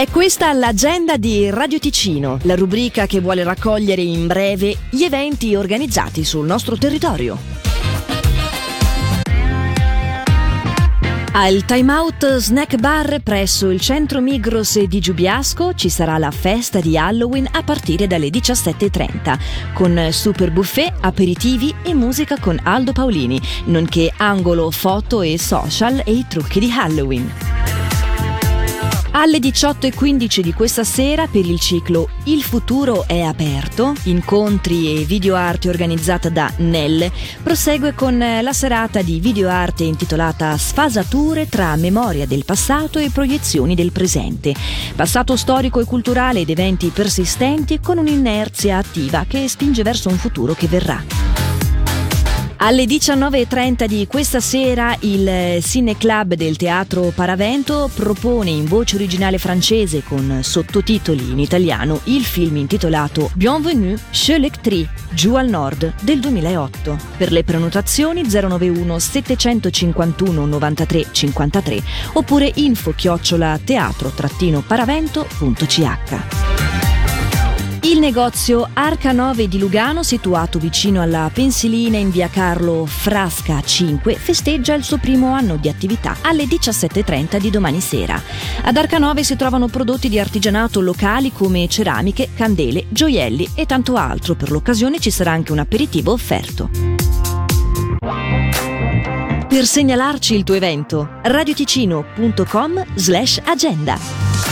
È questa l'agenda di Radio Ticino, la rubrica che vuole raccogliere in breve gli eventi organizzati sul nostro territorio. Al Time Out Snack Bar presso il centro Migros di Giubiasco ci sarà la festa di Halloween a partire dalle 17.30 con super buffet, aperitivi e musica con Aldo Paolini, nonché angolo foto e social e i trucchi di Halloween. Alle 18.15 di questa sera per il ciclo Il futuro è aperto, incontri e videoarte organizzata da Nelle, prosegue con la serata di videoarte intitolata Sfasature tra memoria del passato e proiezioni del presente. Passato storico e culturale ed eventi persistenti con un'inerzia attiva che spinge verso un futuro che verrà. Alle 19.30 di questa sera il Cineclub del Teatro Paravento propone in voce originale francese con sottotitoli in italiano il film intitolato Bienvenue chez l'Ectri, giù al nord del 2008. Per le prenotazioni 091 751 93 53 oppure info chiocciola teatro-paravento.ch. Il negozio Arca 9 di Lugano, situato vicino alla Pensilina in via Carlo Frasca 5, festeggia il suo primo anno di attività alle 17.30 di domani sera. Ad Arca 9 si trovano prodotti di artigianato locali come ceramiche, candele, gioielli e tanto altro. Per l'occasione ci sarà anche un aperitivo offerto. Per segnalarci il tuo evento, radioticino.com slash agenda.